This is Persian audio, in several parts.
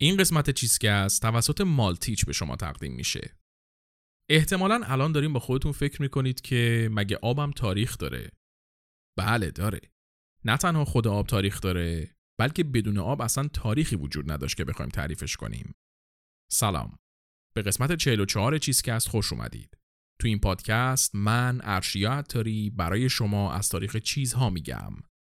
این قسمت چیزکست توسط مالتیچ به شما تقدیم میشه. احتمالا الان داریم با خودتون فکر می‌کنید که مگه آبم تاریخ داره؟ بله داره. نه تنها خود آب تاریخ داره بلکه بدون آب اصلا تاریخی وجود نداشت که بخوایم تعریفش کنیم. سلام. به قسمت 44 چیزکست خوش اومدید. تو این پادکست من ارشیا عطاری برای شما از تاریخ چیزها میگم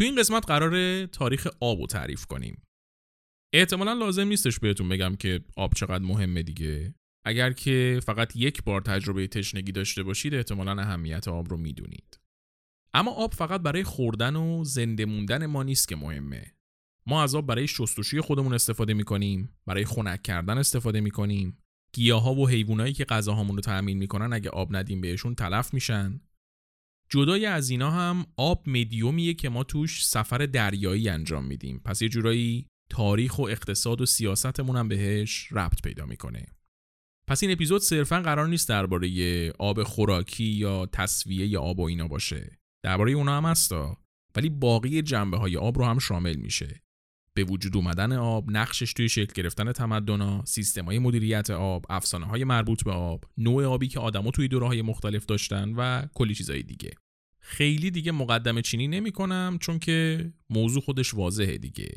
تو این قسمت قرار تاریخ آب رو تعریف کنیم. احتمالا لازم نیستش بهتون بگم که آب چقدر مهمه دیگه. اگر که فقط یک بار تجربه تشنگی داشته باشید احتمالا اهمیت آب رو می‌دونید. اما آب فقط برای خوردن و زنده موندن ما نیست که مهمه. ما از آب برای شستشوی خودمون استفاده می‌کنیم، برای خنک کردن استفاده می‌کنیم. گیاها و حیوانایی که غذاهامون رو تأمین می‌کنن اگه آب ندیم بهشون تلف میشن جدای از اینا هم آب مدیومیه که ما توش سفر دریایی انجام میدیم. پس یه جورایی تاریخ و اقتصاد و سیاستمون هم بهش ربط پیدا می‌کنه. پس این اپیزود صرفا قرار نیست درباره آب خوراکی یا تصویه یا آب و اینا باشه. درباره اونا هم هستا ولی باقی جنبه های آب رو هم شامل میشه. به وجود اومدن آب، نقشش توی شکل گرفتن تمدنا، سیستم های مدیریت آب، افسانه های مربوط به آب، نوع آبی که آدما توی دوره های مختلف داشتن و کلی چیزای دیگه. خیلی دیگه مقدمه چینی نمی کنم چون که موضوع خودش واضحه دیگه.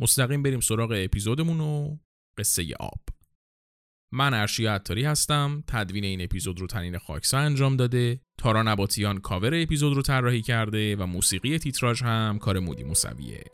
مستقیم بریم سراغ اپیزودمون و قصه آب. من ارشیا عطاری هستم تدوین این اپیزود رو تنین خاکسا انجام داده تارا نباتیان کاور اپیزود رو طراحی کرده و موسیقی تیتراژ هم کار مودی موسویه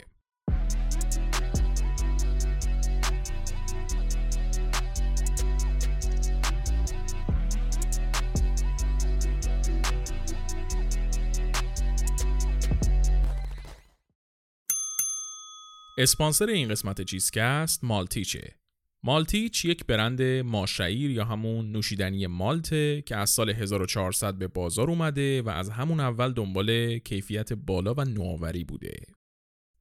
اسپانسر این قسمت چیزکست مالتیچه مالتیچ یک برند ماشعیر یا همون نوشیدنی مالته که از سال 1400 به بازار اومده و از همون اول دنبال کیفیت بالا و نوآوری بوده.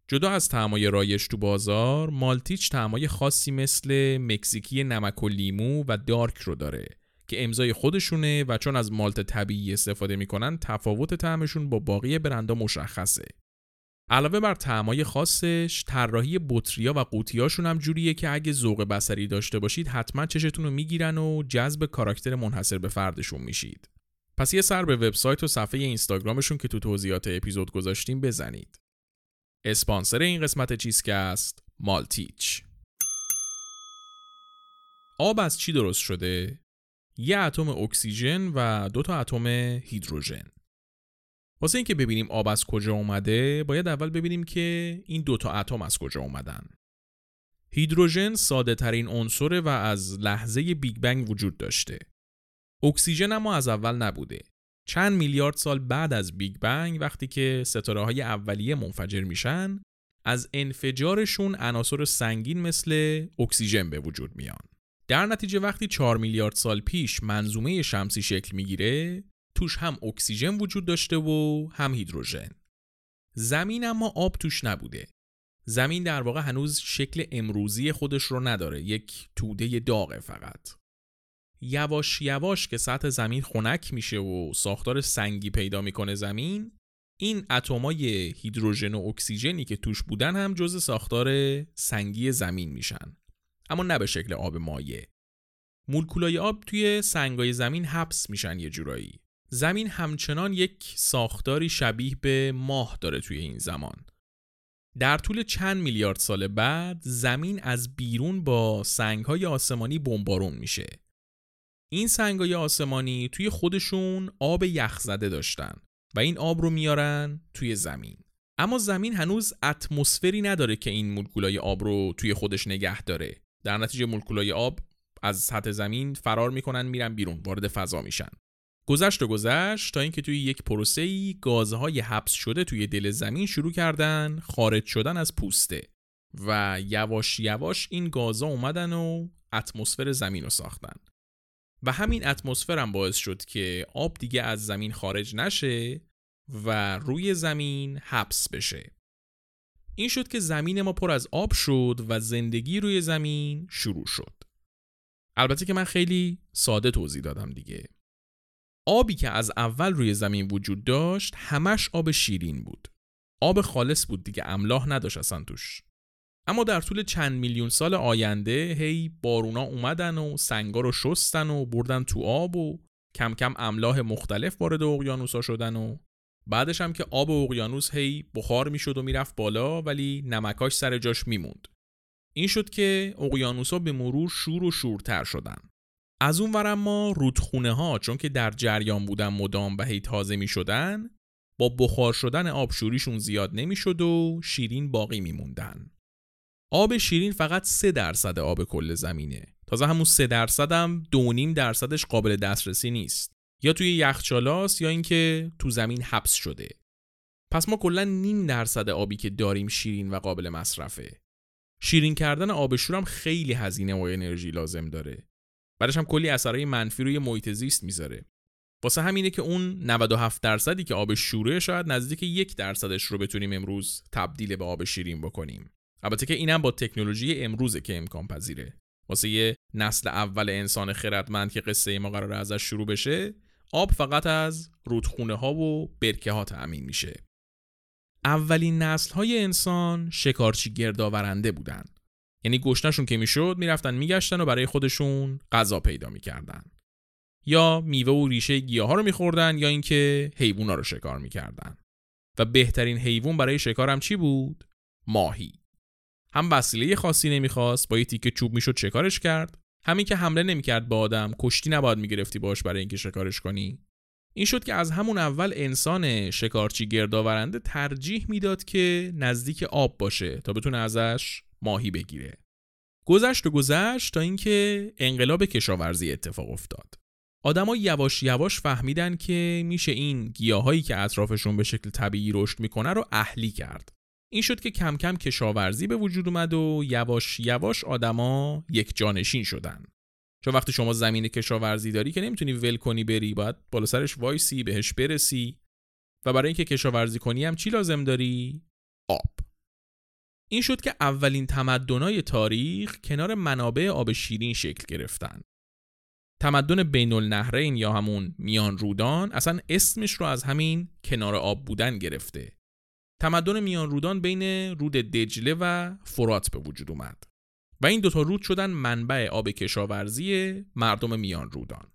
جدا از تعمای رایش تو بازار، مالتیچ تعمای خاصی مثل مکزیکی نمک و لیمو و دارک رو داره که امضای خودشونه و چون از مالت طبیعی استفاده می‌کنن تفاوت طعمشون با باقی برندها مشخصه. علاوه بر طعمای خاصش طراحی بطریا و قوطیاشون هم جوریه که اگه ذوق بسری داشته باشید حتما چشتون رو می‌گیرن و جذب کاراکتر منحصر به فردشون میشید. پس یه سر به وبسایت و صفحه اینستاگرامشون که تو توضیحات اپیزود گذاشتیم بزنید. اسپانسر این قسمت چیزکست مالتیچ. آب از چی درست شده؟ یه اتم اکسیژن و دو تا اتم هیدروژن. واسه اینکه ببینیم آب از کجا اومده باید اول ببینیم که این دوتا اتم از کجا اومدن. هیدروژن ساده ترین عنصره و از لحظه بیگ بنگ وجود داشته. اکسیژن اما از اول نبوده. چند میلیارد سال بعد از بیگ بنگ وقتی که ستاره های اولیه منفجر میشن از انفجارشون عناصر سنگین مثل اکسیژن به وجود میان. در نتیجه وقتی 4 میلیارد سال پیش منظومه شمسی شکل می‌گیره توش هم اکسیژن وجود داشته و هم هیدروژن. زمین اما آب توش نبوده. زمین در واقع هنوز شکل امروزی خودش رو نداره یک توده داغه فقط. یواش یواش که سطح زمین خنک میشه و ساختار سنگی پیدا می‌کنه زمین این اتمای هیدروژن و اکسیژنی که توش بودن هم جز ساختار سنگی زمین میشن. اما نه به شکل آب مایع. مولکولای آب توی سنگای زمین حبس میشن یه جورایی. زمین همچنان یک ساختاری شبیه به ماه داره توی این زمان. در طول چند میلیارد سال بعد زمین از بیرون با سنگهای آسمانی بمبارون میشه. این سنگهای آسمانی توی خودشون آب یخزده داشتن و این آب رو میارن توی زمین. اما زمین هنوز اتمسفری نداره که این مولکولای آب رو توی خودش نگه داره. در نتیجه مولکولای آب از سطح زمین فرار می‌کنن میرن بیرون وارد فضا میشن. گذشت و گذشت تا اینکه توی یک پروسه گازهای حبس شده توی دل زمین شروع کردن خارج شدن از پوسته و یواش یواش این گازها اومدن و اتمسفر زمین رو ساختن. و همین اتمسفر هم باعث شد که آب دیگه از زمین خارج نشه و روی زمین حبس بشه. این شد که زمین ما پر از آب شد و زندگی روی زمین شروع شد. البته که من خیلی ساده توضیح دادم دیگه. آبی که از اول روی زمین وجود داشت همش آب شیرین بود. آب خالص بود دیگه املاح نداشت اصلا توش. اما در طول چند میلیون سال آینده هی بارونا اومدن و سنگا رو شستن و بردن تو آب و کم کم املاح مختلف وارد اقیانوسا شدن و بعدش هم که آب اقیانوس هی بخار می‌شد و می‌رفت بالا ولی نمکاش سر جاش میموند. این شد که اقیانوسا به مرور شور و شورتر شدن. از اون ورم ما رودخونه ها چون که در جریان بودن مدام و هی تازه می شدن با بخار شدن آب شوریشون زیاد نمی‌شد و شیرین باقی میموندن. آب شیرین فقط 3 درصد آب کل زمینه. تازه همون 3 درصد هم 2.5 درصدش قابل دسترسی نیست. یا توی یخچالاست یا اینکه تو زمین حبس شده. پس ما کلا نیم درصد آبی که داریم شیرین و قابل مصرفه. شیرین کردن آب شور هم خیلی هزینه و انرژی لازم داره. بعدش هم کلی اثرهای منفی روی محیط زیست می‌ذاره. واسه همینه که اون 97 درصدی که آب شوره شاید نزدیک یک درصدش رو بتونیم امروز تبدیل به آب شیرین بکنیم. البته که اینم با تکنولوژی امروزه که امکان پذیره. واسه یه نسل اول انسان خردمند که قصه ما قرار ازش شروع بشه آب فقط از رودخونه ها و برکه ها تأمین میشه. اولین نسل های انسان شکارچی گردآورنده بودن. یعنی گشنشون که می‌شد می‌رفتن میگشتن و برای خودشون غذا پیدا می‌کردن. یا میوه و ریشه گیاه ها رو میخوردن یا اینکه حیوونا رو شکار می‌کردن. و بهترین حیوان برای شکارم چی بود؟ ماهی. هم وسیله خاصی نمی‌خواست با یه تیکه چوب می‌شد شکارش کرد همین که حمله نمی‌کرد به آدم کشتی نباید می‌گرفتی باش برای اینکه شکارش کنی این شد که از همون اول انسان شکارچی گردآورنده ترجیح می‌داد که نزدیک آب باشه تا بتونه ازش ماهی بگیره. گذشت و گذشت تا اینکه انقلاب کشاورزی اتفاق افتاد. آدما یواش یواش فهمیدن که میشه این گیاهایی که اطرافشون به شکل طبیعی رشد می‌کنه رو اهلی کرد. این شد که کم کم کشاورزی به وجود اومد و یواش یواش آدما یک جانشین شدن. چون وقتی شما زمین کشاورزی داری که نمی‌تونی ول کنی بری باید بالا سرش وایسی بهش برسی. و برای اینکه کشاورزی کنی هم چی لازم داری؟ آب. این شد که اولین تمدنای تاریخ کنار منابع آب شیرین شکل گرفتن. تمدن بین النهرین یا همون میان رودان اصلا اسمش رو از همین کنار آب بودن گرفته. تمدن میان رودان بین رود دجله و فرات به وجود اومد و این دوتا رود شدن منبع آب کشاورزی مردم میان رودان.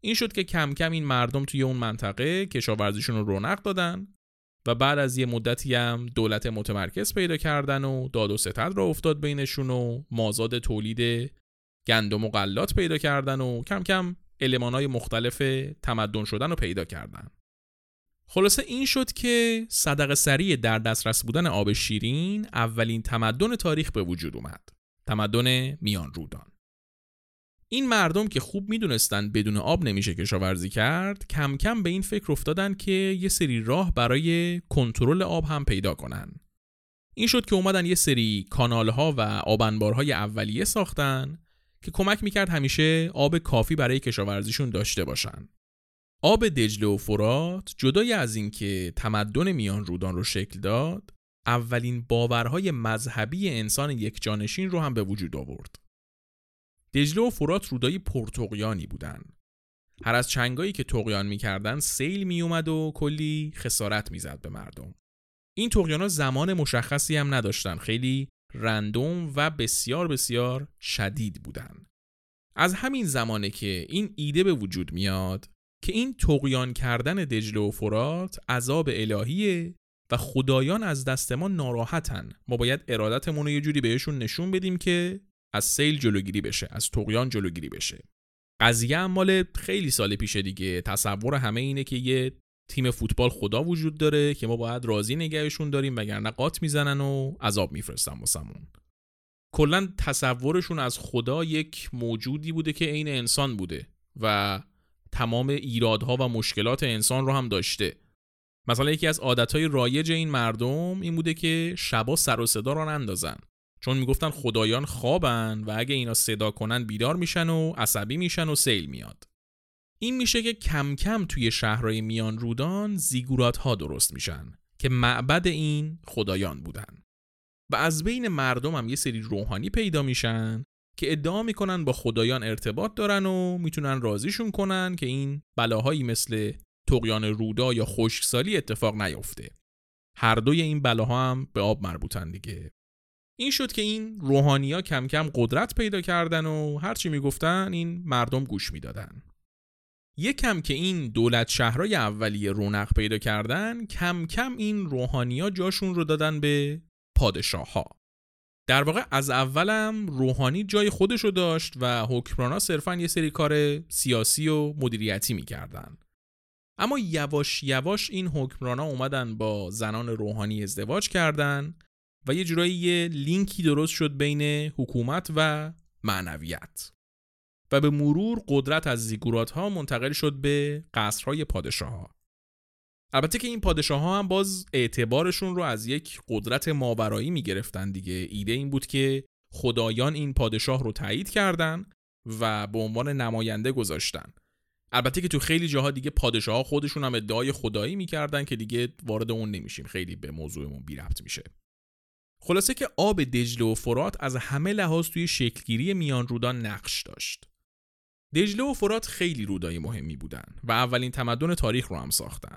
این شد که کم کم این مردم توی اون منطقه کشاورزیشون رو رونق دادن و بعد از یه مدتی هم دولت متمرکز پیدا کردن و داد و ستد را افتاد بینشون و مازاد تولید گندم و غلات پیدا کردن و کم کم علمانای مختلف تمدن شدن رو پیدا کردن خلاصه این شد که صدق سریع در دسترس بودن آب شیرین اولین تمدن تاریخ به وجود اومد. تمدن میان رودان. این مردم که خوب می‌دونستن بدون آب نمیشه کشاورزی کرد کم کم به این فکر افتادن که یه سری راه برای کنترل آب هم پیدا کنن. این شد که اومدن یه سری کانال ها و آبنبارهای اولیه ساختن که کمک می‌کرد همیشه آب کافی برای کشاورزیشون داشته باشن. آب دجله و فرات جدای از اینکه تمدن میان رودان رو شکل داد اولین باورهای مذهبی انسان یک جانشین رو هم به وجود آورد. دجله و فرات رودایی پرتقیانی بودن. هر از چنگایی که تقیان می‌کردن سیل میومد و کلی خسارت می‌زد به مردم. این ها زمان مشخصی هم نداشتن خیلی رندوم و بسیار بسیار شدید بودن. از همین زمانه که این ایده به وجود میاد که این تقیان کردن دجله و فرات عذاب الهیه و خدایان از دست ما ناراحتن ما باید ارادتمون رو یه جوری بهشون نشون بدیم که از سیل جلوگیری بشه از تقیان جلوگیری بشه. قضیه مال خیلی سال پیشه دیگه. تصور همه اینه که یه تیم فوتبال خدا وجود داره که ما باید راضی نگهشون داریم وگرنه قات می‌زنن و عذاب میفرستن واسمون. کلا تصورشون از خدا یک موجودی بوده که عین انسان بوده و تمام ایرادها و مشکلات انسان رو هم داشته. مثلا یکی از عادتهای رایج این مردم این بوده که شبا سر و صدا را نندازن. چون می‌گفتن خدایان خوابن و اگه اینا صدا کنن بیدار میشن و عصبی میشن و سیل میاد. این میشه که کم کم توی شهرهای میان رودان زیگورات ها درست میشن که معبد این خدایان بودن. و از بین مردم هم یه سری روحانی پیدا میشن که ادعا می‌کنن با خدایان ارتباط دارن و می‌تونن رازیشون کنن که این بلاهایی مثل تقیان رودا یا خشکسالی اتفاق نیفته. هر دوی این بلاها هم به آب مربوطن دیگه. این شد که این روحانیا کم کم قدرت پیدا کردن و هرچی می‌گفتن این مردم گوش می‌دادن. یکم که این دولت شهرهای اولیه رونق پیدا کردن کم کم این روحانیا جاشون رو دادن به پادشاه ها در واقع از اولم روحانی جای خودش رو داشت و حکمرانا صرفا یه سری کار سیاسی و مدیریتی می‌کردن. اما یواش یواش این حکمرانا اومدن با زنان روحانی ازدواج کردن و یه جورایی یه لینکی درست شد بین حکومت و معنویت. و به مرور قدرت از زیگورات ها منتقل شد به قصرهای پادشاه ها. البته که این پادشاه ها هم باز اعتبارشون رو از یک قدرت ماورایی می گرفتن دیگه. ایده این بود که خدایان این پادشاه رو تایید کردن و به عنوان نماینده گذاشتن. البته که تو خیلی جاها دیگه پادشاه ها خودشون هم ادعای خدایی می‌کردن که دیگه وارد اون نمیشیم. خیلی به موضوعمون بی ربط میشه. خلاصه که آب دجله و فرات از همه لحاظ توی شکلگیری میان رودان نقش داشت. دجله و فرات خیلی رودای مهمی بودن و اولین تمدن تاریخ رو هم ساختن.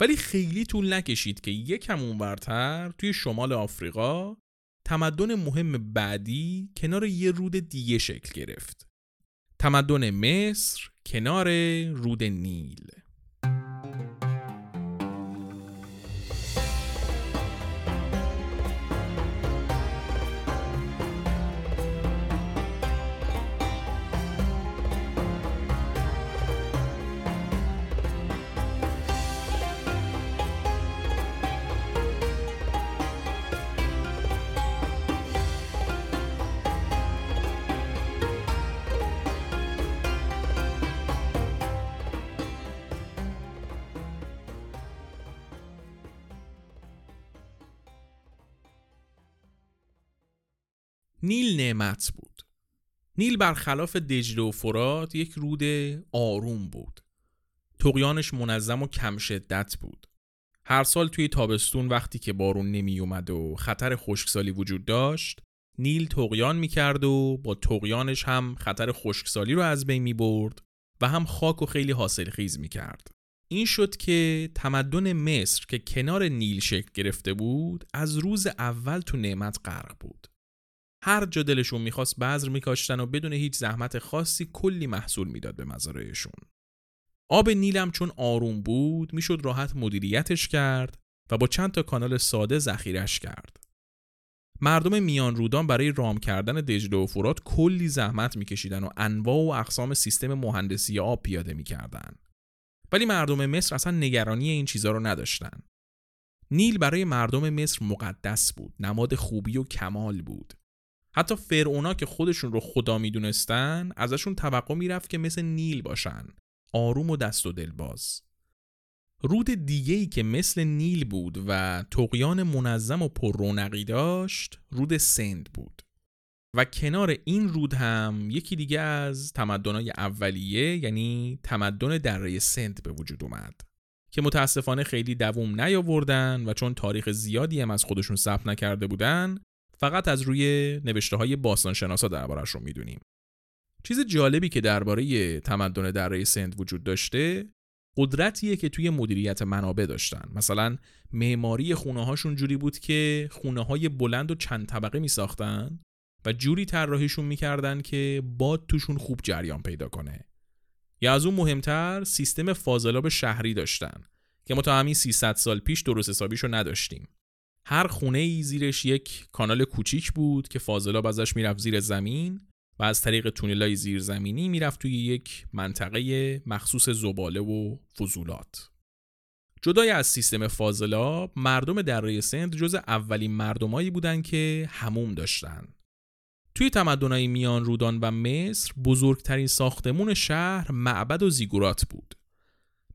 ولی خیلی طول نکشید که یکم اونورتر توی شمال آفریقا تمدن مهم بعدی کنار یه رود دیگه شکل گرفت. تمدن مصر کنار رود نیل. نیل نعمت بود نیل برخلاف دجله و فرات یک رود آروم بود تقیانش منظم و کم شدت بود هر سال توی تابستون وقتی که بارون نمی اومد و خطر خشکسالی وجود داشت نیل تقیان می کرد و با تقیانش هم خطر خشکسالی رو از بین می برد و هم خاک و خیلی حاصل خیز می کرد. این شد که تمدن مصر که کنار نیل شکل گرفته بود از روز اول تو نعمت غرق بود. هر جا دلشون می‌خواست بذر میکاشتن و بدون هیچ زحمت خاصی کلی محصول می‌داد به مزارعشون. آب نیلم چون آروم بود می‌شد راحت مدیریتش کرد و با چند تا کانال ساده ذخیرش کرد. مردم میان رودان برای رام کردن دجله و فرات کلی زحمت میکشیدن و انواع و اقسام سیستم مهندسی آب پیاده می‌کردن. ولی مردم مصر اصلا نگرانی این چیزها رو نداشتن. نیل برای مردم مصر مقدس بود، نماد خوبی و کمال بود. حتی فرعونا که خودشون رو خدا می‌دونستن ازشون توقع می‌رفت که مثل نیل باشن. آروم و دست و دل باز رود دیگه ای که مثل نیل بود و تقیان منظم و پر رونقی داشت رود سند بود. و کنار این رود هم یکی دیگه از تمدنهای اولیه یعنی تمدن دره سند به وجود اومد. که متاسفانه خیلی دووم نیاوردن و چون تاریخ زیادی هم از خودشون ثبت نکرده بودن فقط از روی نوشته های باستانشناسا دربارش رو می‌دونیم. چیز جالبی که درباره تمدن دره سند وجود داشته قدرتیه که توی مدیریت منابع داشتن. مثلا معماری خونه هاشون جوری بود که خونه های بلند و چند طبقه می ساختن و جوری طراحیشون می‌کردن که باد توشون خوب جریان پیدا کنه. یا از اون مهمتر سیستم فاضلاب شهری داشتن که ما تا همین 300 سال پیش درست حسابیشو نداشتیم. هر خونه ای زیرش یک کانال کوچیک بود که فاضلاب ازش می‌رفت زیر زمین و از طریق تونلای زیرزمینی می‌رفت توی یک منطقه مخصوص زباله و فضولات. جدای از سیستم فاضلاب، مردم دره سند جز اولین مردمایی بودند که هموم داشتن. توی تمدنهای میان رودان و مصر بزرگترین ساختمون شهر معبد و زیگورات بود.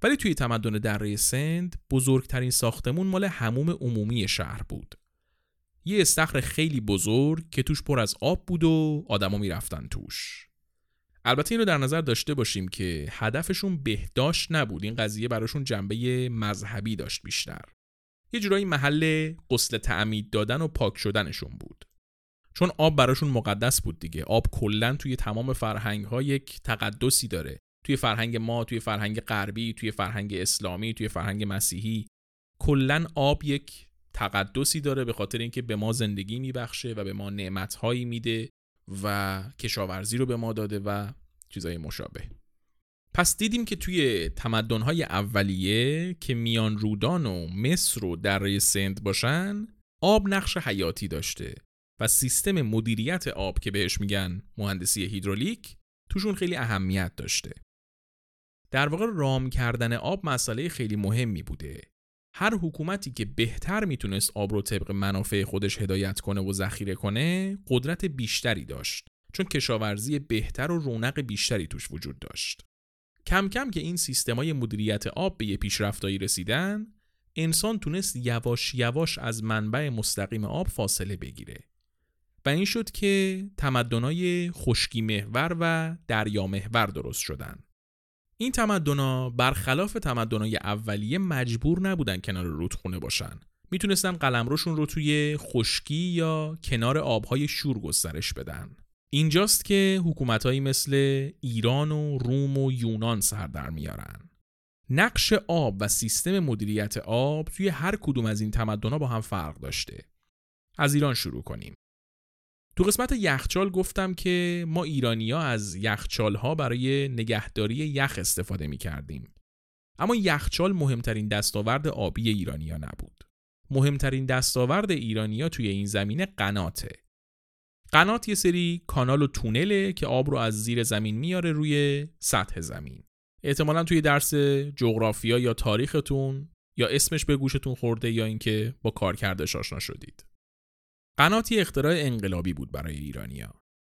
ولی توی تمدن دره سند بزرگترین ساختمون مال هموم عمومی شهر بود. یه استخر خیلی بزرگ که توش پر از آب بود و آدما می‌رفتن توش. البته اینو در نظر داشته باشیم که هدفشون بهداشت نبود این قضیه براشون جنبه مذهبی داشت بیشتر. یه جورایی محل غسل تعمید دادن و پاک شدنشون بود. چون آب براشون مقدس بود دیگه آب کلا توی تمام فرهنگ ها یک تقدسی داره توی فرهنگ ما توی فرهنگ غربی توی فرهنگ اسلامی توی فرهنگ مسیحی کلا آب یک تقدسی داره به خاطر اینکه به ما زندگی میبخشه و به ما نعمتهایی میده و کشاورزی رو به ما داده و چیزای مشابه پس دیدیم که توی تمدنهای اولیه که میان رودان و مصر و دره سند باشن آب نقش حیاتی داشته و سیستم مدیریت آب که بهش میگن مهندسی هیدرولیک توشون خیلی اهمیت داشته. در واقع رام کردن آب مسئله خیلی مهمی بوده. هر حکومتی که بهتر می‌تونست آب رو طبق منافع خودش هدایت کنه و ذخیره کنه قدرت بیشتری داشت چون کشاورزی بهتر و رونق بیشتری توش وجود داشت. کم کم که این سیستمای مدیریت آب به یه پیشرفتایی رسیدن انسان تونست یواش یواش از منبع مستقیم آب فاصله بگیره و این شد که تمدنای خشکی محور و دریا محور درست شدن. این تمدنا برخلاف تمدنای اولیه مجبور نبودن کنار رودخونه باشن. می‌تونستن قلمروشون رو توی خشکی یا کنار آبهای شور گسترش بدن. اینجاست که حکومتهایی مثل ایران و روم و یونان سر در میارن. نقش آب و سیستم مدیریت آب توی هر کدوم از این تمدن‌ها با هم فرق داشته. از ایران شروع کنیم. تو قسمت یخچال گفتم که ما ایرانیا از یخچال ها برای نگهداری یخ استفاده می کردیم. اما یخچال مهمترین دستاورد آبی ایرانیا نبود. مهمترین دستاورد ایرانیا توی این زمینه قناته. قنات یه سری کانال و تونله که آب رو از زیر زمین میاره روی سطح زمین. احتمالا توی درس جغرافیا یا تاریختون یا اسمش به گوشتون خورده یا اینکه با کارکردش آشنا شدید. قناتی اختراع انقلابی بود برای ایرانیا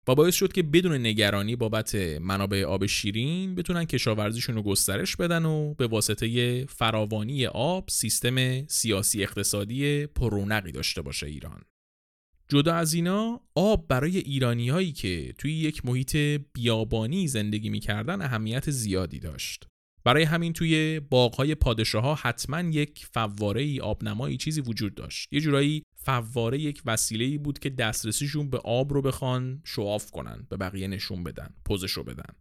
و باعث شد که بدون نگرانی بابت منابع آب شیرین بتونن کشاورزیشون رو گسترش بدن و به واسطه فراوانی آب سیستم سیاسی اقتصادی پررونقی داشته باشه ایران. جدا از اینا آب برای ایرانی هایی که توی یک محیط بیابانی زندگی می‌کردن اهمیت زیادی داشت. برای همین توی باغهای پادشاه ها حتما یک فواره ای آبنمایی چیزی وجود داشت. یه جورایی فواره یک وسیله ای بود که دسترسیشون به آب رو بخوان شواف کنن به بقیه نشون بدن پوزش رو بدن.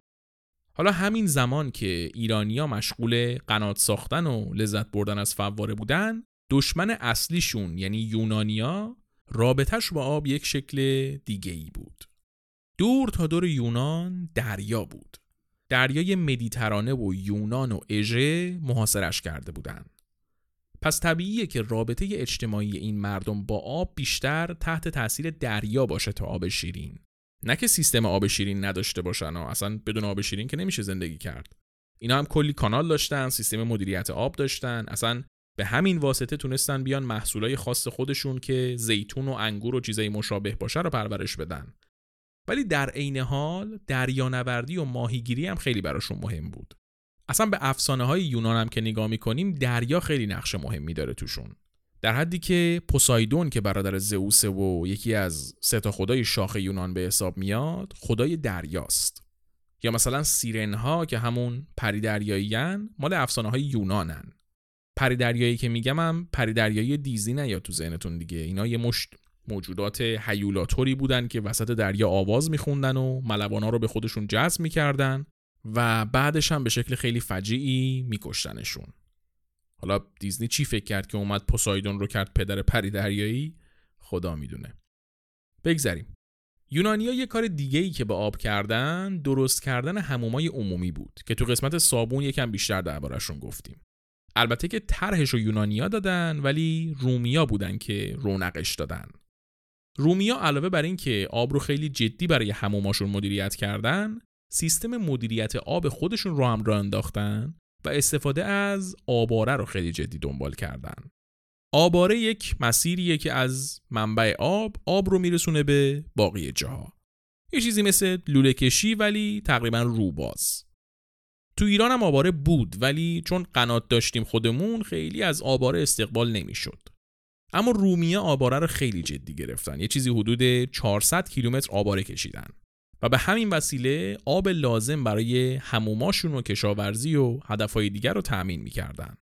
حالا همین زمان که ایرانیا مشغول قنات ساختن و لذت بردن از فواره بودن دشمن اصلیشون یعنی یونانیا رابطهش با آب یک شکل دیگه ای بود. دور تا دور یونان دریا بود. دریای مدیترانه و یونان و اژه محاصرش کرده بودند پس طبیعیه که رابطه اجتماعی این مردم با آب بیشتر تحت تاثیر دریا باشه تا آب شیرین. نه که سیستم آب شیرین نداشته باشن و اصلا بدون آب شیرین که نمیشه زندگی کرد. اینا هم کلی کانال داشتن سیستم مدیریت آب داشتن اصلا به همین واسطه تونستن بیان محصولای خاص خودشون که زیتون و انگور و چیزای مشابه باشه رو پرورش بدن. ولی در عین حال دریانوردی و ماهیگیری هم خیلی براشون مهم بود. اصلا به افسانه های یونان هم که نگاه می‌کنیم دریا خیلی نقش مهمی داره توشون. در حدی که پوسایدون که برادر زئوس و یکی از سه تا خدای شاخ یونان به حساب میاد خدای دریاست. یا مثلا سیرن ها که همون پری دریاییان مال افسانه های یونانن پری دریایی که میگم هم پری دریایی دیزی نه یا تو ذهنتون دیگه. اینا یه مشت موجودات هیولاتوری بودن که وسط دریا آواز میخوندن و ملوانا رو به خودشون جذب می‌کردن. و بعدش هم به شکل خیلی فجیعی میکشتنشون. حالا دیزنی چی فکر کرد که اومد پوسایدون رو کرد پدر پری دریایی؟ خدا می‌دونه. بگذریم. یونانیا یه کار دیگه ای که به آب کردن درست کردن همومای عمومی بود که تو قسمت صابون یکم بیشتر دربارشون گفتیم. البته که طرحش رو یونانیا دادن ولی رومیا بودن که رونقش دادن. رومیا علاوه بر این که آب رو خیلی جدی برای هموماشون مدیریت کردن سیستم مدیریت آب خودشون رو هم راه انداختن و استفاده از آباره رو خیلی جدی دنبال کردن. آباره یک مسیریه که از منبع آب آب رو میرسونه به باقی جاها. یه چیزی مثل لوله کشی ولی تقریبا روباز تو ایران هم آباره بود ولی چون قنات داشتیم خودمون خیلی از آباره استقبال نمی‌شد. اما رومیه آباره رو خیلی جدی گرفتن یه چیزی حدود 400 کیلومتر آباره کشیدن و به همین وسیله آب لازم برای هموماشون و کشاورزی و هدفهای دیگر رو تأمین می‌کردن.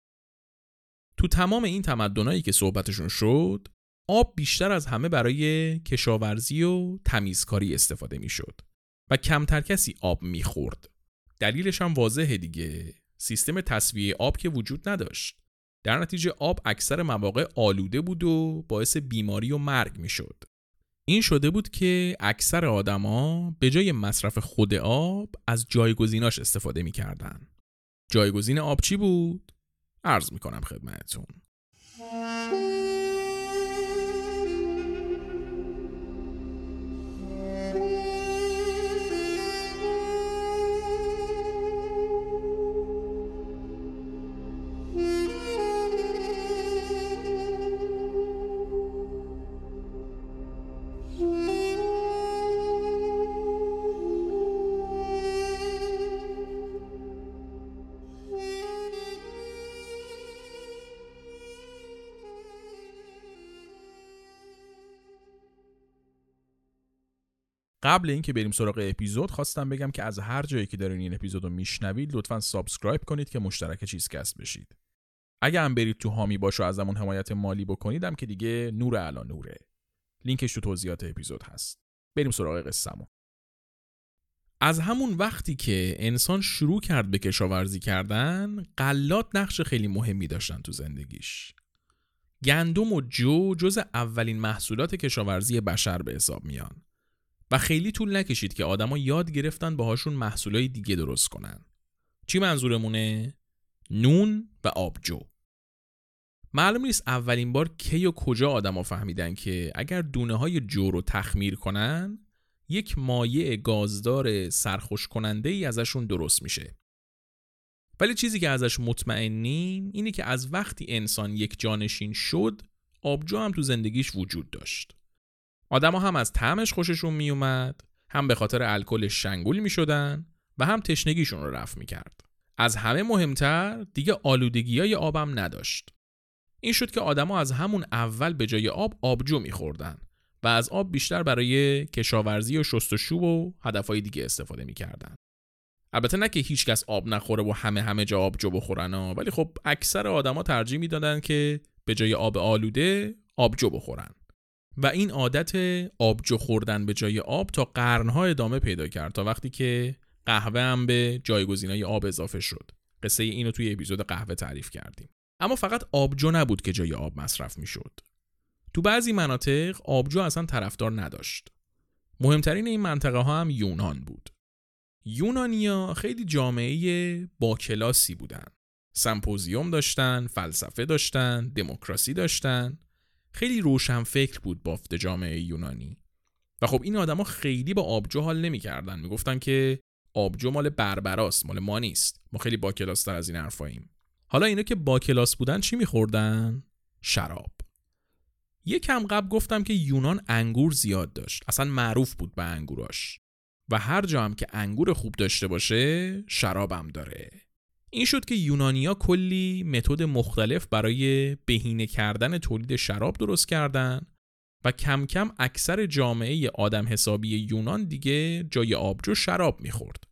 تو تمام این تمدنایی که صحبتشون شد آب بیشتر از همه برای کشاورزی و تمیزکاری استفاده می‌شد و کمتر کسی آب می‌خورد. دلیلش هم واضحه دیگه. سیستم تصویه آب که وجود نداشت. در نتیجه آب اکثر مواقع آلوده بود و باعث بیماری و مرگ می‌شد. این شده بود که اکثر آدما به جای مصرف خود آب از جایگزیناش استفاده می‌کردن. جایگزین آب چی بود؟ عرض می‌کنم خدمتتون. قبل اینکه بریم سراغ اپیزود خواستم بگم که از هر جایی که دارین این اپیزود رو میشنوید لطفا subscribe کنید که مشترک چیزکست بشید. اگه هم برید تو حامی باش و ازمون حمایت مالی بکنیدم که دیگه نور الان نوره. لینکش تو توضیحات اپیزود هست. بریم سراغ قصهمون. از همون وقتی که انسان شروع کرد به کشاورزی کردن غلات نقش خیلی مهمی داشتن تو زندگیش. گندم و جو جز اولین محصولات کشاورزی بشر به حساب میان. و خیلی طول نکشید که آدما یاد گرفتن باهاشون محصولای دیگه درست کنن. چی منظورمونه؟ نون و آبجو. معلوم نیست اولین بار کی و کجا آدما فهمیدن که اگر دونه های جو رو تخمیر کنن یک مایع گازدار سرخوش کننده ای ازشون درست میشه. ولی چیزی که ازش مطمئنیم اینه که از وقتی انسان یک جانشین شد آبجو هم تو زندگیش وجود داشت. آدما هم از طعمش خوششون میومد هم به خاطر الکل شنگول می‌شدن و هم تشنگیشون رو رفع می‌کرد. از همه مهمتر دیگه آلودگی های آبم نداشت. این شد که آدما از همون اول به جای آب آبجو میخوردن و از آب بیشتر برای کشاورزی و شستشو و هدفهای دیگه استفاده می‌کردن. البته نه که هیچکس آب نخوره و همه همه جا آبجو بخورن ولی خب اکثر آدما ترجیح می‌دادن که به جای آب آلوده آبجو بخورن. و این عادت آبجو خوردن به جای آب تا قرنها ادامه پیدا کرد تا وقتی که قهوه هم به جایگزینای آب اضافه شد. قصه اینو توی اپیزود قهوه تعریف کردیم. اما فقط آبجو نبود که جای آب مصرف می‌شد. تو بعضی مناطق آبجو اصلا طرفدار نداشت. مهمترین این منطقه ها هم یونان بود. یونانیا خیلی جامعه با کلاسی بودن. سمپوزیوم داشتن، فلسفه داشتن، دموکراسی داشتن. خیلی روشن فکر بود بافت جامعه یونانی. و خب این آدما خیلی با آبجو حال نمی‌کردن. می‌گفتن که آبجو مال بربراست مال ما نیست. ما خیلی با کلاس تر از این حرفاییم حالا اینا که با کلاس بودن چی میخوردن؟ شراب. کم قبل گفتم که یونان انگور زیاد داشت. اصلا معروف بود به انگوراش. و هر جا هم که انگور خوب داشته باشه شرابم داره. این شد که یونانیا کلی متد مختلف برای بهینه کردن تولید شراب درست کردن و کم کم اکثر جامعه آدم حسابی یونان دیگه جای آبجو شراب می‌خورد.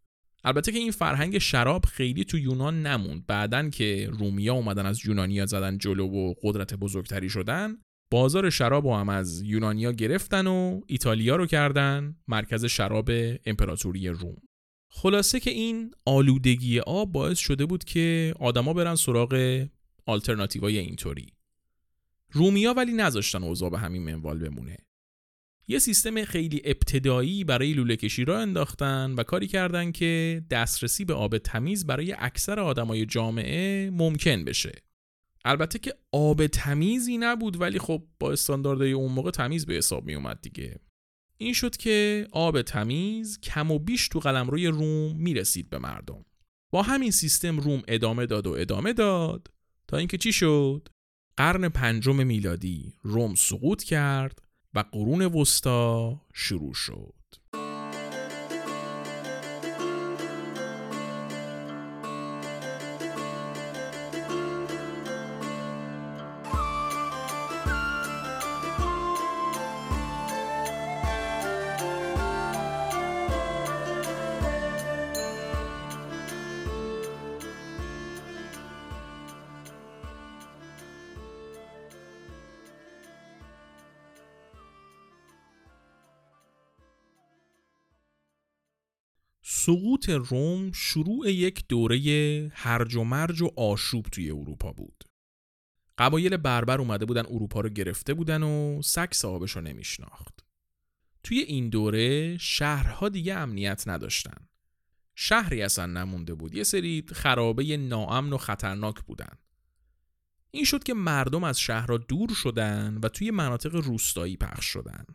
البته که این فرهنگ شراب خیلی تو یونان نموند بعدن که رومیا اومدن از یونانیا زدن جلو و قدرت بزرگتری شدن بازار شراب رو هم از یونانیا گرفتن و ایتالیا رو کردن مرکز شراب امپراتوری روم خلاصه که این آلودگی آب باعث شده بود که آدما برن سراغ آلترناتیوهای اینطوری. رومیا ولی نذاشتن اوضاع به همین منوال بمونه. یه سیستم خیلی ابتدایی برای لوله کشی را انداختن و کاری کردن که دسترسی به آب تمیز برای اکثر آدمای جامعه ممکن بشه. البته که آب تمیزی نبود ولی خب با استانداردهای اون موقع تمیز به حساب می اومد دیگه. این شد که آب تمیز کم و بیش تو قلمروی روم می‌رسید به مردم. با همین سیستم روم ادامه داد و ادامه داد تا اینکه چی شد؟ قرن پنجم میلادی روم سقوط کرد و قرون وسطا شروع شد. سقوط روم شروع یک دوره هرج و مرج و آشوب توی اروپا بود. قبایل بربر اومده بودن اروپا رو گرفته بودن و سگ صاحبش رو نمیشناخت. توی این دوره شهرها دیگه امنیت نداشتن. شهری اصلا نمونده بود. یه سری خرابه ناامن و خطرناک بودن. این شد که مردم از شهرها دور شدن و توی مناطق روستایی پخش شدن.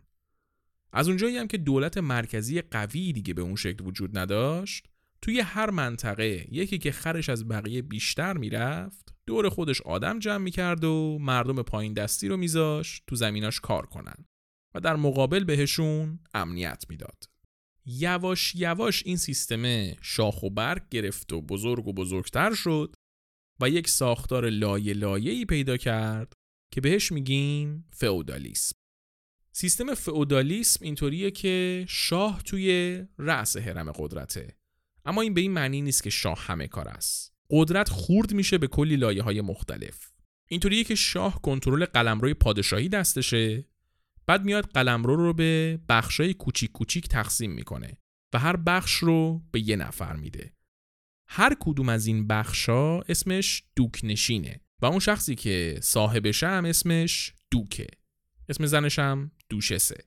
از اونجایی هم که دولت مرکزی قوی دیگه به اون شکل وجود نداشت توی هر منطقه یکی که خرش از بقیه بیشتر می‌رفت دور خودش آدم جمع می‌کرد و مردم پایین دستی رو میذاشت تو زمیناش کار کنن و در مقابل بهشون امنیت می‌داد. یواش یواش این سیستم شاخ و برگ گرفت و بزرگ و بزرگتر شد و یک ساختار لایه لایه‌ای پیدا کرد که بهش میگیم فئودالیسم. سیستم فئودالیسم اینطوریه که شاه توی رأس حرم قدرته. اما این به این معنی نیست که شاه همه کار است. قدرت خورد میشه به کلی لایه های مختلف. اینطوریه که شاه کنترل قلمروی پادشاهی دستشه بعد میاد قلمرو رو به بخشای کوچیک کوچیک تقسیم می‌کنه و هر بخش رو به یه نفر میده. هر کدوم از این بخشا اسمش دوک نشینه و اون شخصی که صاحبشه هم اسمش دوکه. اسم زنش هم دوشسه.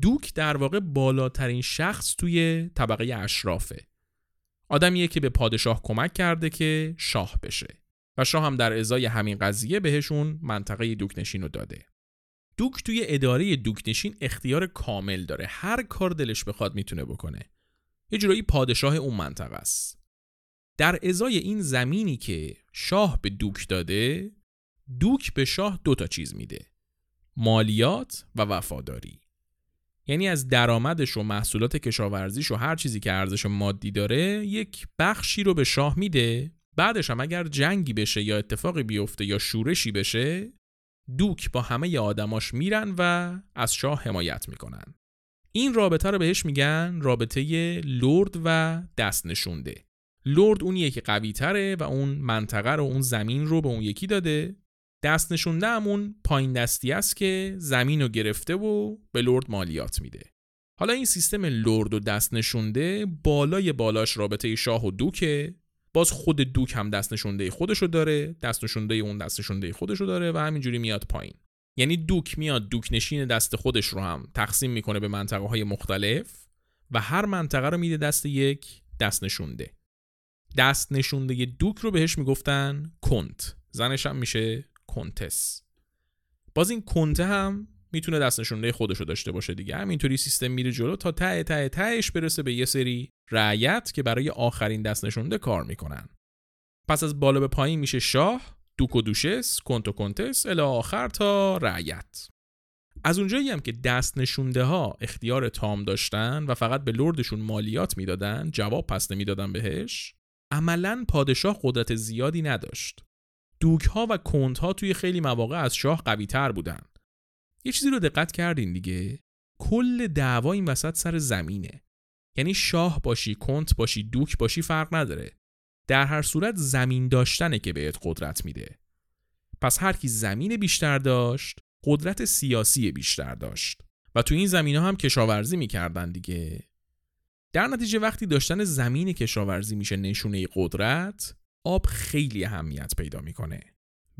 دوک در واقع بالاترین شخص توی طبقه اشرافه. آدمیه که به پادشاه کمک کرده که شاه بشه و شاه هم در ازای همین قضیه بهشون منطقه دوکنشین رو داده. دوک توی اداره دوکنشین اختیار کامل داره. هر کار دلش بخواد می‌تونه بکنه. یه جورایی پادشاه اون منطقه است. در ازای این زمینی که شاه به دوک داده دوک به شاه دو تا چیز میده. مالیات و وفاداری. یعنی از درآمدش و محصولات کشاورزیش و هر چیزی که ارزش مادی داره یک بخشی رو به شاه میده. بعدش هم اگر جنگی بشه یا اتفاقی بیفته یا شورشی بشه دوک با همه آدماش میرن و از شاه حمایت می‌کنن. این رابطه رو بهش میگن رابطه لرد و دست نشونده لرد اونیه که قوی تره و اون منطقه رو اون زمین رو به اون یکی داده. دست نشونده همون پایین دستی است که زمین رو گرفته و به لرد مالیات میده. حالا این سیستم لرد و دست نشونده بالای بالاش رابطه شاه و دوکه باز خود دوک هم دست نشونده خودشو داره دست نشونده اون دست نشونده خودشو داره و همینجوری میاد پایین. یعنی دوک میاد دوک نشین دست خودش رو هم تقسیم می‌کنه به منطقه های مختلف و هر منطقه رو میده دست یک دست نشونده. دست نشونده دوک رو بهش می‌گفتن کنت زنش هم میشه کنتس. باز این کنته هم می‌تونه دست نشونده خودشو داشته باشه دیگه. همینطوری سیستم میره جلو تا ته ته تهش برسه به یه سری رعیت که برای آخرین دست نشونده کار می‌کنن. پس از بالا به پایین میشه شاه دوک و دوشس کنت و کنتس الی آخر تا رعیت. از اونجایی هم که دست نشونده ها اختیار تام داشتن و فقط به لردشون مالیات می‌دادن جواب پس نمی‌دادن بهش عملا پادشاه قدرت زیادی نداشت. دوک ها و کنت ها توی خیلی مواقع از شاه قوی تر بودن. یه چیزی رو دقت کردین دیگه؟ کل دعوا این وسط سر زمینه. یعنی شاه باشی کنت باشی دوک باشی فرق نداره. در هر صورت زمین داشتنه که بهت قدرت میده. پس هر کی زمین بیشتر داشت قدرت سیاسی بیشتر داشت. و تو این زمین ها هم کشاورزی می‌کردن دیگه. در نتیجه وقتی داشتن زمین کشاورزی میشه نشونه قدرت آب خیلی اهمیت پیدا می‌کنه.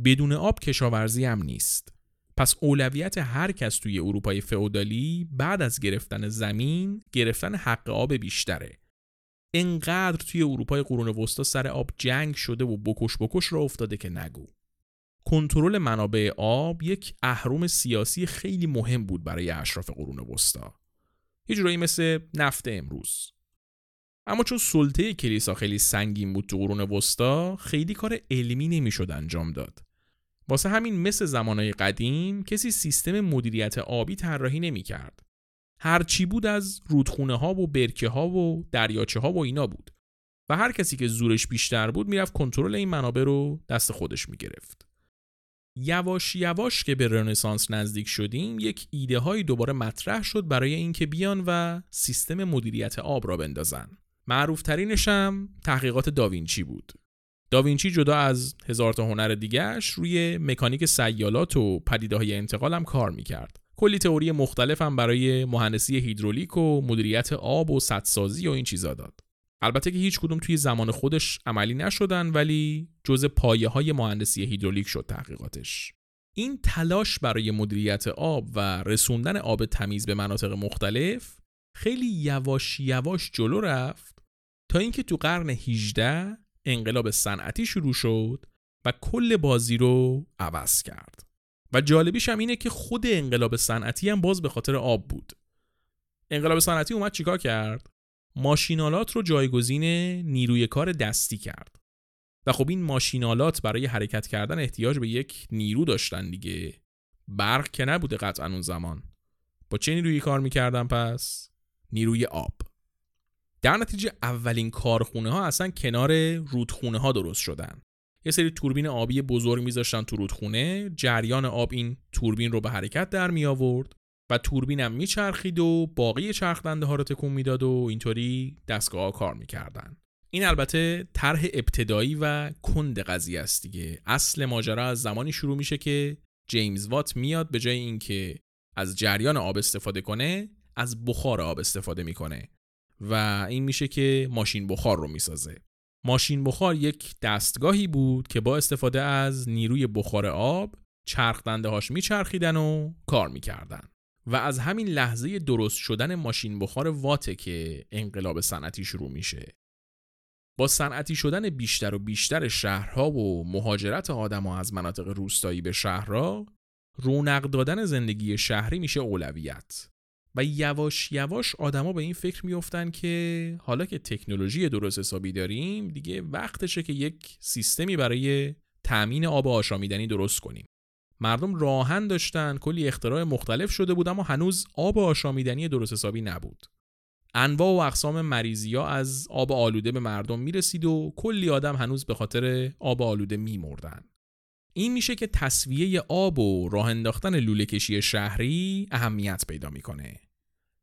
بدون آب کشاورزی هم نیست. پس اولویت هر کس توی اروپای فئودالی بعد از گرفتن زمین گرفتن حق آب بیشتره. انقدر توی اروپای قرون وسطا سر آب جنگ شده و بکش بکش را افتاده که نگو. کنترل منابع آب یک اهرم سیاسی خیلی مهم بود برای اشراف قرون وسطا. یه جورایی مثل نفت امروز. اما چون سلطه کلیسا خیلی سنگین بود تو قرون وسطا خیلی کار علمی نمی‌شد انجام داد. واسه همین مثل زمانهای قدیم کسی سیستم مدیریت آبی طراحی نمی‌کرد. هر چی بود از رودخونه ها و برکه ها و دریاچه ها و اینا بود. و هر کسی که زورش بیشتر بود می‌رفت کنترل این منابع رو دست خودش می‌گرفت. یواش یواش که به رنسانس نزدیک شدیم یک ایده های دوباره مطرح شد برای اینکه بیان و سیستم مدیریت آب را بندازن. معروف ترینش هم تحقیقات داوینچی بود. داوینچی جدا از هزار تا هنر دیگهش روی مکانیک سیالات و پدیده های انتقال هم کار می‌کرد. کلی تئوری مختلف هم برای مهندسی هیدرولیک و مدیریت آب و سدسازی و این چیزا داد. البته که هیچ کدوم توی زمان خودش عملی نشدن ولی جز پایه های مهندسی هیدرولیک شد تحقیقاتش. این تلاش برای مدیریت آب و رسوندن آب تمیز به مناطق مختلف خیلی یواش یواش جلو رفت تا اینکه تو قرن 18 انقلاب صنعتی شروع شد و کل بازی رو عوض کرد. و جالبیش هم اینه که خود انقلاب صنعتی هم باز به خاطر آب بود. انقلاب صنعتی اومد چیکار کرد؟ ماشینالات رو جایگزین نیروی کار دستی کرد. و خب این ماشینالات برای حرکت کردن احتیاج به یک نیرو داشتن دیگه. برق که نبوده قطعا اون زمان. با چه نیرویی کار می‌کردن پس؟ نیروی آب. در نتیجه اولین کارخونه ها اصلا کنار رودخونه ها درست شدن. یه سری توربین آبی بزرگ میذاشتن تو رودخونه جریان آب این توربین رو به حرکت در می آورد و توربین هم میچرخید و باقی چرخدنده ها رو تکون می‌داد و اینطوری دستگاه کار می‌کردن. این البته طرح ابتدایی و کند قضیه است دیگه. اصل ماجرا از زمانی شروع میشه که جیمز وات میاد به جای اینکه از جریان آب استفاده کنه از بخار آب استفاده می‌کنه. و این میشه که ماشین بخار رو می‌سازه. ماشین بخار یک دستگاهی بود که با استفاده از نیروی بخار آب چرخ دنده هاش میچرخیدن و کار می‌کردن. و از همین لحظه درست شدن ماشین بخار واته که انقلاب صنعتی شروع میشه. با صنعتی شدن بیشتر و بیشتر شهرها و مهاجرت آدما از مناطق روستایی به شهرها رونق دادن زندگی شهری میشه اولویت. و یواش یواش آدما به این فکر میفتن که حالا که تکنولوژی درست حسابی داریم دیگه وقتشه که یک سیستمی برای تأمین آب آشامیدنی درست کنیم. مردم راهن داشتن کلی اختراع مختلف شده بود اما هنوز آب آشامیدنی درست حسابی نبود. انواع و اقسام مریضی ها از آب آلوده به مردم می‌رسید و کلی آدم هنوز به خاطر آب آلوده میمردن. این میشه که تصویه آب و راه انداختن لوله کشی شهری اهمیت پیدا می‌کنه.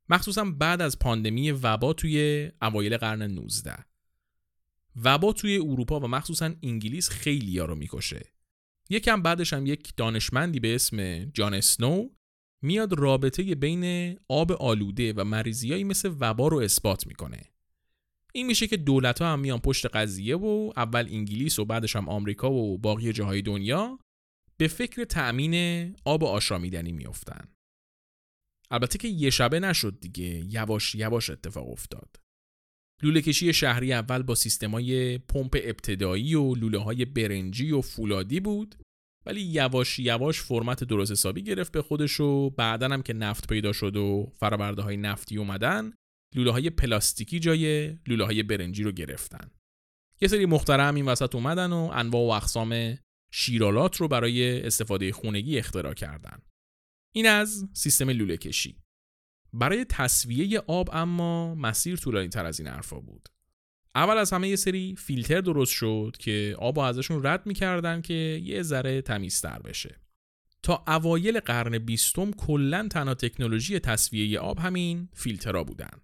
مخصوصا بعد از پاندمی وبا توی اوایل قرن 19 وبا توی اروپا و مخصوصا انگلیس خیلی ها رو می‌کشه. یکم بعدش هم یک دانشمندی به اسم جان اسنو میاد رابطه بین آب آلوده و مریضیایی مثل وبا رو اثبات می‌کنه. این میشه که دولت ها هم میان پشت قضیه و اول انگلیس و بعدش هم آمریکا و باقی جاهای دنیا به فکر تأمین آب آشامیدنی میافتن. البته که یه شبه نشد دیگه یواش یواش اتفاق افتاد. لوله کشی شهری اول با سیستمای پمپ ابتدایی و لوله های برنجی و فولادی بود ولی یواش یواش فرمت درست حسابی گرفت به خودش و بعدا هم که نفت پیدا شد و فرآورده های نفتی اومدن لوله های پلاستیکی جای لوله های برنجی رو گرفتن. یه سری مخترم این وسط اومدن و انواع و اقسام شیرالات رو برای استفاده خونگی اختراع کردن. این از سیستم لوله کشی. برای تصویه آب اما مسیر طولانی تر از این حرفا بود. اول از همه یه سری فیلتر درست شد که آب ازشون رد می‌کردن که یه ذره تمیزتر بشه. تا اوایل قرن بیستم کلا تنها تکنولوژی تصویه آب همین فیلترها بودن.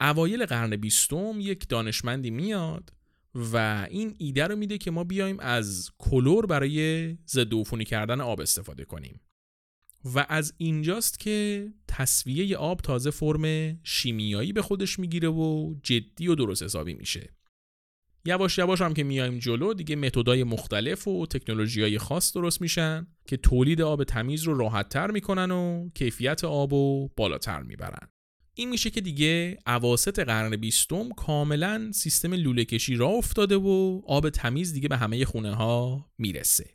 اوایل قرن بیستم یک دانشمندی میاد و این ایده رو میده که ما بیایم از کلور برای ضد کردن آب استفاده کنیم. و از اینجاست که تصویه آب تازه فرم شیمیایی به خودش می‌گیره و جدی و درست حسابی میشه. یواش یواش هم که میایم جلو دیگه متدای مختلف و های خاص درست میشن که تولید آب تمیز رو راحتتر می‌کنن و کیفیت آب رو بالاتر می‌برن. این میشه که دیگه عواست قرن بیستم کاملا سیستم لوله کشی را افتاده و آب تمیز دیگه به همه خونه ها می‌رسه.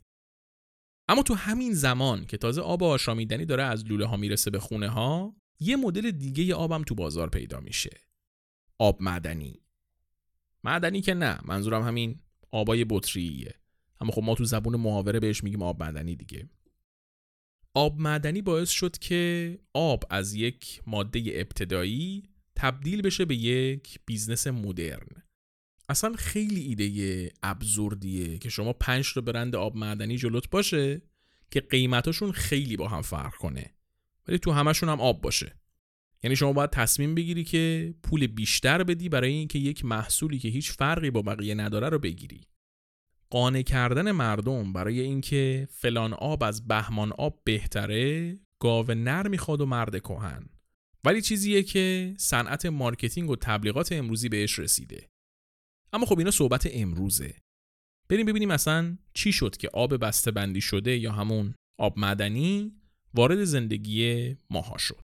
اما تو همین زمان که تازه آب آشامیدنی داره از لوله ها می‌رسه به خونه ها یه مدل دیگه آبم تو بازار پیدا میشه. آب معدنی. معدنی که نه منظورم همین آبای بطریه. اما خب ما تو زبون محاوره بهش میگیم آب معدنی دیگه. آب معدنی باعث شد که آب از یک ماده ابتدایی تبدیل بشه به یک business مدرن. اصلا خیلی ایده absurd یه که شما پنج تا برند آب معدنی جلوت باشه که قیمتاشون خیلی با هم فرق کنه ولی تو همشون هم آب باشه. یعنی شما باید تصمیم بگیری که پول بیشتر بدی برای اینکه یک محصولی که هیچ فرقی با بقیه نداره رو بگیری. قانع کردن مردم برای اینکه فلان آب از بهمان آب بهتره گاو نر می‌خواد و مرد کهن. ولی چیزیه که صنعت marketing و تبلیغات امروزی بهش رسیده. اما خب اینا صحبت امروزه. بریم ببینیم اصلا چی شد که آب بسته بندی شده یا همون آب معدنی وارد زندگی ماها شد.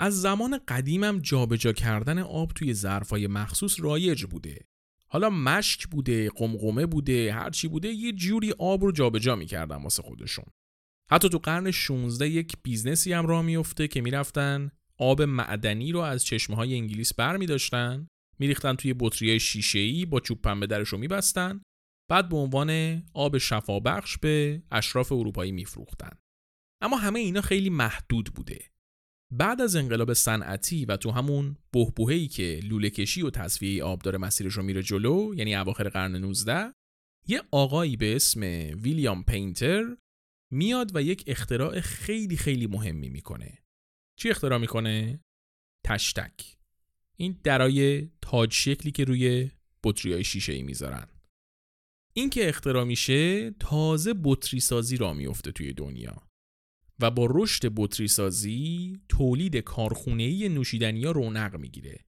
از زمان قدیمم جابجا کردن آب توی ظرفای مخصوص رایج بوده. حالا مشک بوده، قمقمه بوده، هرچی بوده یه جوری آب رو جابجا می‌کردن واسه خودشون. حتی تو قرن 16 یک business ی هم راه میفته که می‌رفتن آب معدنی رو از چشمه های انگلیس بر می داشتن میریختن توی بطری شیشه ای با چوب پنبه درش رو میبستن بعد به عنوان آب شفابخش به اشراف اروپایی میفروختن اما همه اینا خیلی محدود بوده بعد از انقلاب صنعتی و تو همون بهبوهی که لوله کشی و تصفیه آب داره مسیرش رو میره جلو یعنی اواخر قرن 19 یه آقایی به اسم ویلیام پینتر میاد و یک اختراع خیلی خیلی مهمی می‌کنه. چی اختراع می‌کنه؟ تشتک. این درای تاج شکلی که روی بطری های شیشه ای می‌ذارن. این که اختراع میشه تازه بطری سازی را میفته توی دنیا. و با رشد بطری سازی تولید کارخونه‌ای نوشیدنی ها رونق می‌گیره.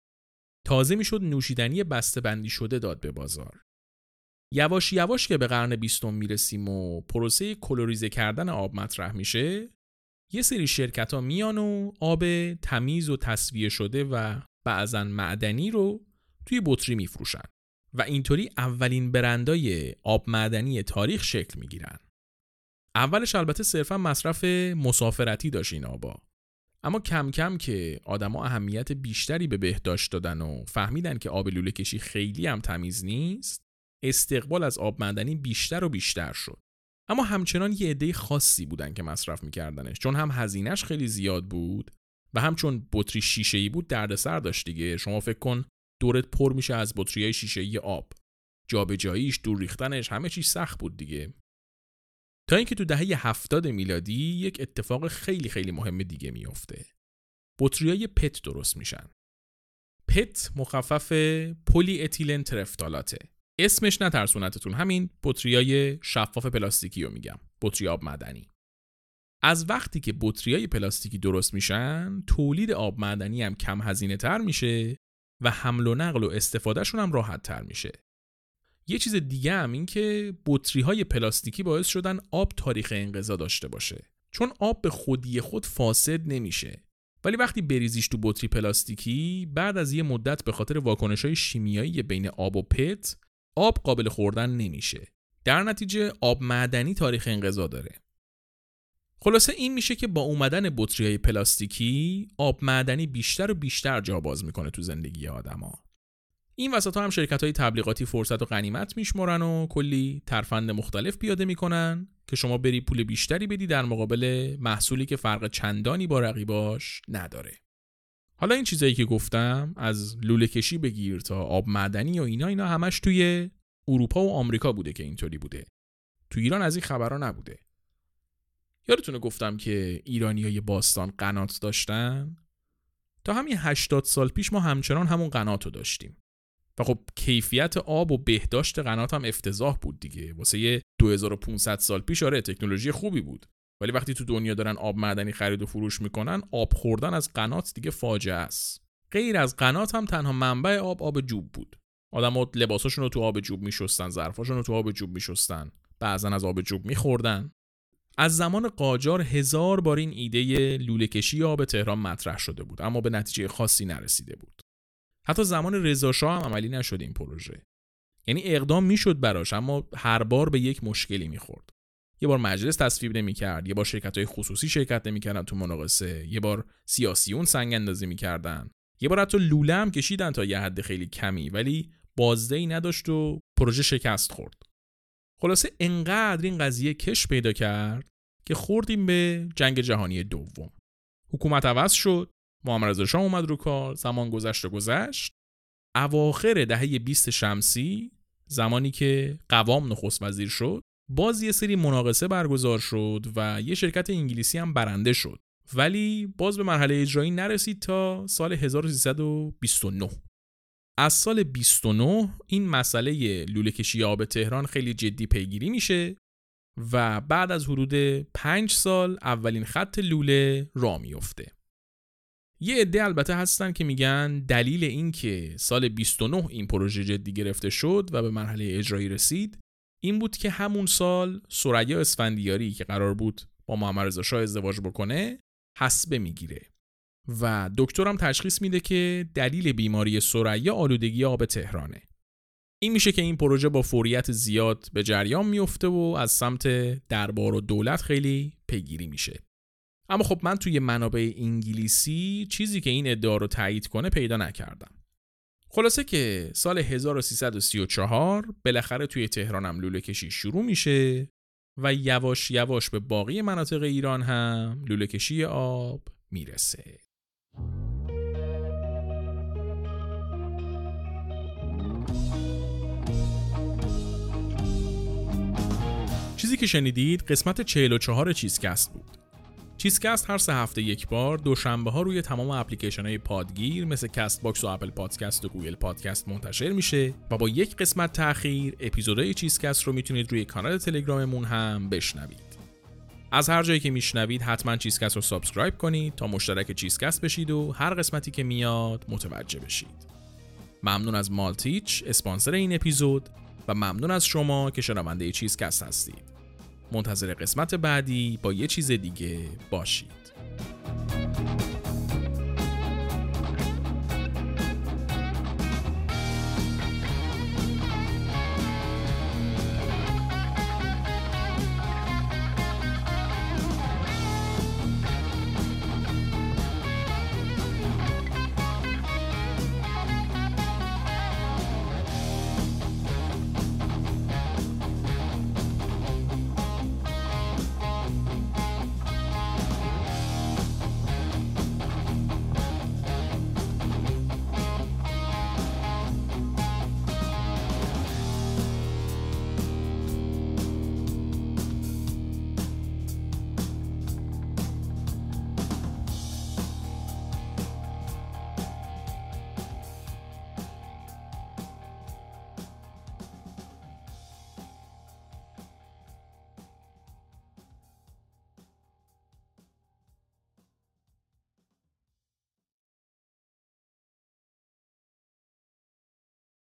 تازه می‌شد نوشیدنی بسته بندی شده داد به بازار. یواش یواش که به قرن بیستم می‌رسیم و پروسه کلوریزه کردن آب مطرح میشه یه سری شرکت ها میان و آب تمیز و تصویه شده و بعضا معدنی رو توی بطری میفروشن و اینطوری اولین برندای آب معدنی تاریخ شکل می‌گیرن. اولش البته صرفا مصرف مسافرتی داشت این آبا اما کم کم که آدما اهمیت بیشتری به بهداشت دادن و فهمیدن که آب لوله کشی خیلی هم تمیز نیست استقبال از آب معدنی بیشتر و بیشتر شد. اما همچنان یه عده خاصی بودن که مصرف میکردنش. چون هم هزینهش خیلی زیاد بود و هم چون بطری شیشه ای بود دردسر داشت دیگه. شما فکر کن دورت پر میشه از بطری های شیشه ای آب. جابجاییش دور ریختنش همه چیز سخت بود دیگه. تا اینکه تو دهه 70 میلادی یک اتفاق خیلی خیلی مهم دیگه میفته. بطریای پت درست میشن. پت مخفف پلی اتیلن ترفتالاته. اسمش نترسونتتون همین بطریای شفاف پلاستیکی رو میگم. بطری آب معدنی. از وقتی که بطریای پلاستیکی درست میشن، تولید آب معدنی هم کم هزینه تر میشه و حمل و نقل و استفادهشون هم راحت تر میشه. یه چیز دیگه هم این که بطری های پلاستیکی باعث شدن آب تاریخ انقضا داشته باشه. چون آب به خودی خود فاسد نمیشه. ولی وقتی بریزیش تو بطری پلاستیکی بعد از یه مدت به خاطر واکنش های شیمیایی بین آب و پت آب قابل خوردن نمیشه. در نتیجه آب معدنی تاریخ انقضا داره. خلاصه این میشه که با اومدن بطری های پلاستیکی آب معدنی بیشتر و بیشتر جا باز می‌کنه تو زندگی آدما. این وسط ها هم شرکت های تبلیغاتی فرصت و غنیمت میشمرن و کلی ترفند مختلف پیاده می‌کنن که شما بری پول بیشتری بدی در مقابل محصولی که فرق چندانی با رقیباش نداره. حالا این چیزایی که گفتم از لوله کشی بگیر تا آب معدنی و اینا اینا همش توی اروپا و آمریکا بوده که اینطوری بوده. تو ایران از این خبرها نبوده. یادتونه گفتم که ایرانی های باستان قنات داشتن؟ تا همین 80 سال پیش ما همچنان همون قنات رو داشتیم. و خب کیفیت آب و بهداشت قنات هم افتضاح بود دیگه. واسه یه 2500 سال پیش آره تکنولوژی خوبی بود. ولی وقتی تو دنیا دارن آب معدنی خرید و فروش می‌کنن آب خوردن از قنات دیگه فاجعه است. غیر از قنات هم تنها منبع آب آب جوب بود. آدما لباساشون رو تو آب جوب میشستن ظرفاشون رو تو آب جوب میشستن. بعضا از آب جوب میخوردن. از زمان قاجار هزار بار این ایده لوله کشی آب تهران مطرح شده بود اما به نتیجه خاصی نرسیده بود. حتی زمان رضا هم عملی نشد این پروژه. یعنی اقدام می‌شد براش اما هر بار به یک مشکلی می‌خورد. یه بار مجلس تصویب نمی‌کرد یه بار شرکت های خصوصی شرکت نمی‌کردن تو مناقصه یه بار سیاسیون سنگ اندازی می‌کردن. یه بار حتی لوله هم کشیدن تا یه حد خیلی کمی ولی ای نداشت و پروژه شکست خورد. خلاصه انقدر این قضیه کش پیدا کرد که خوردیم به جنگ جهانی دوم. حکومت عوض شد محمد رضا شاه اومد رو کار زمان گذشت و گذشت. اواخر دهه 20 شمسی زمانی که قوام نخست وزیر شد باز یه سری مناقصه برگزار شد و یه شرکت انگلیسی هم برنده شد. ولی باز به مرحله اجرایی نرسید تا سال 1329 از سال 29 این مسئله لوله کشی آب تهران خیلی جدی پیگیری میشه و بعد از حدود 5 سال اولین خط لوله را میفته. یه عده البته هستن که میگن دلیل این که سال 29 این پروژه جدی گرفته شد و به مرحله اجرایی رسید این بود که همون سال سریا اسفندیاری که قرار بود با محمد رضا شاه ازدواج بکنه حسبه می‌گیره. و دکترم تشخیص میده که دلیل بیماری سریا آلودگی آب تهرانه. این میشه که این پروژه با فوریت زیاد به جریان میفته و از سمت دربار و دولت خیلی پیگیری میشه. اما خب من توی منابع انگلیسی چیزی که این ادعا رو تایید کنه پیدا نکردم. خلاصه که سال 1334 بالاخره توی تهران هم لوله کشی شروع میشه و یواش یواش به باقی مناطق ایران هم لوله کشی آب می‌رسه. چیزی که شنیدید قسمت 44 چیزکست بود. چیزکست هر سه هفته یک بار دوشنبه ها روی تمام اپلیکیشن های پادگیر مثل Castbox و Apple Podcast و Google Podcast منتشر میشه و با یک قسمت تاخیر اپیزودهای چیزکست رو می‌تونید روی کانال تلگراممون هم بشنوید. از هر جایی که میشنوید حتما چیزکست رو subscribe کنید تا مشترک چیزکست بشید و هر قسمتی که میاد متوجه بشید. ممنون از مالتیچ اسپانسر این اپیزود و ممنون از شما که شنونده چیزکست هستید. منتظر قسمت بعدی با یه چیز دیگه باشید.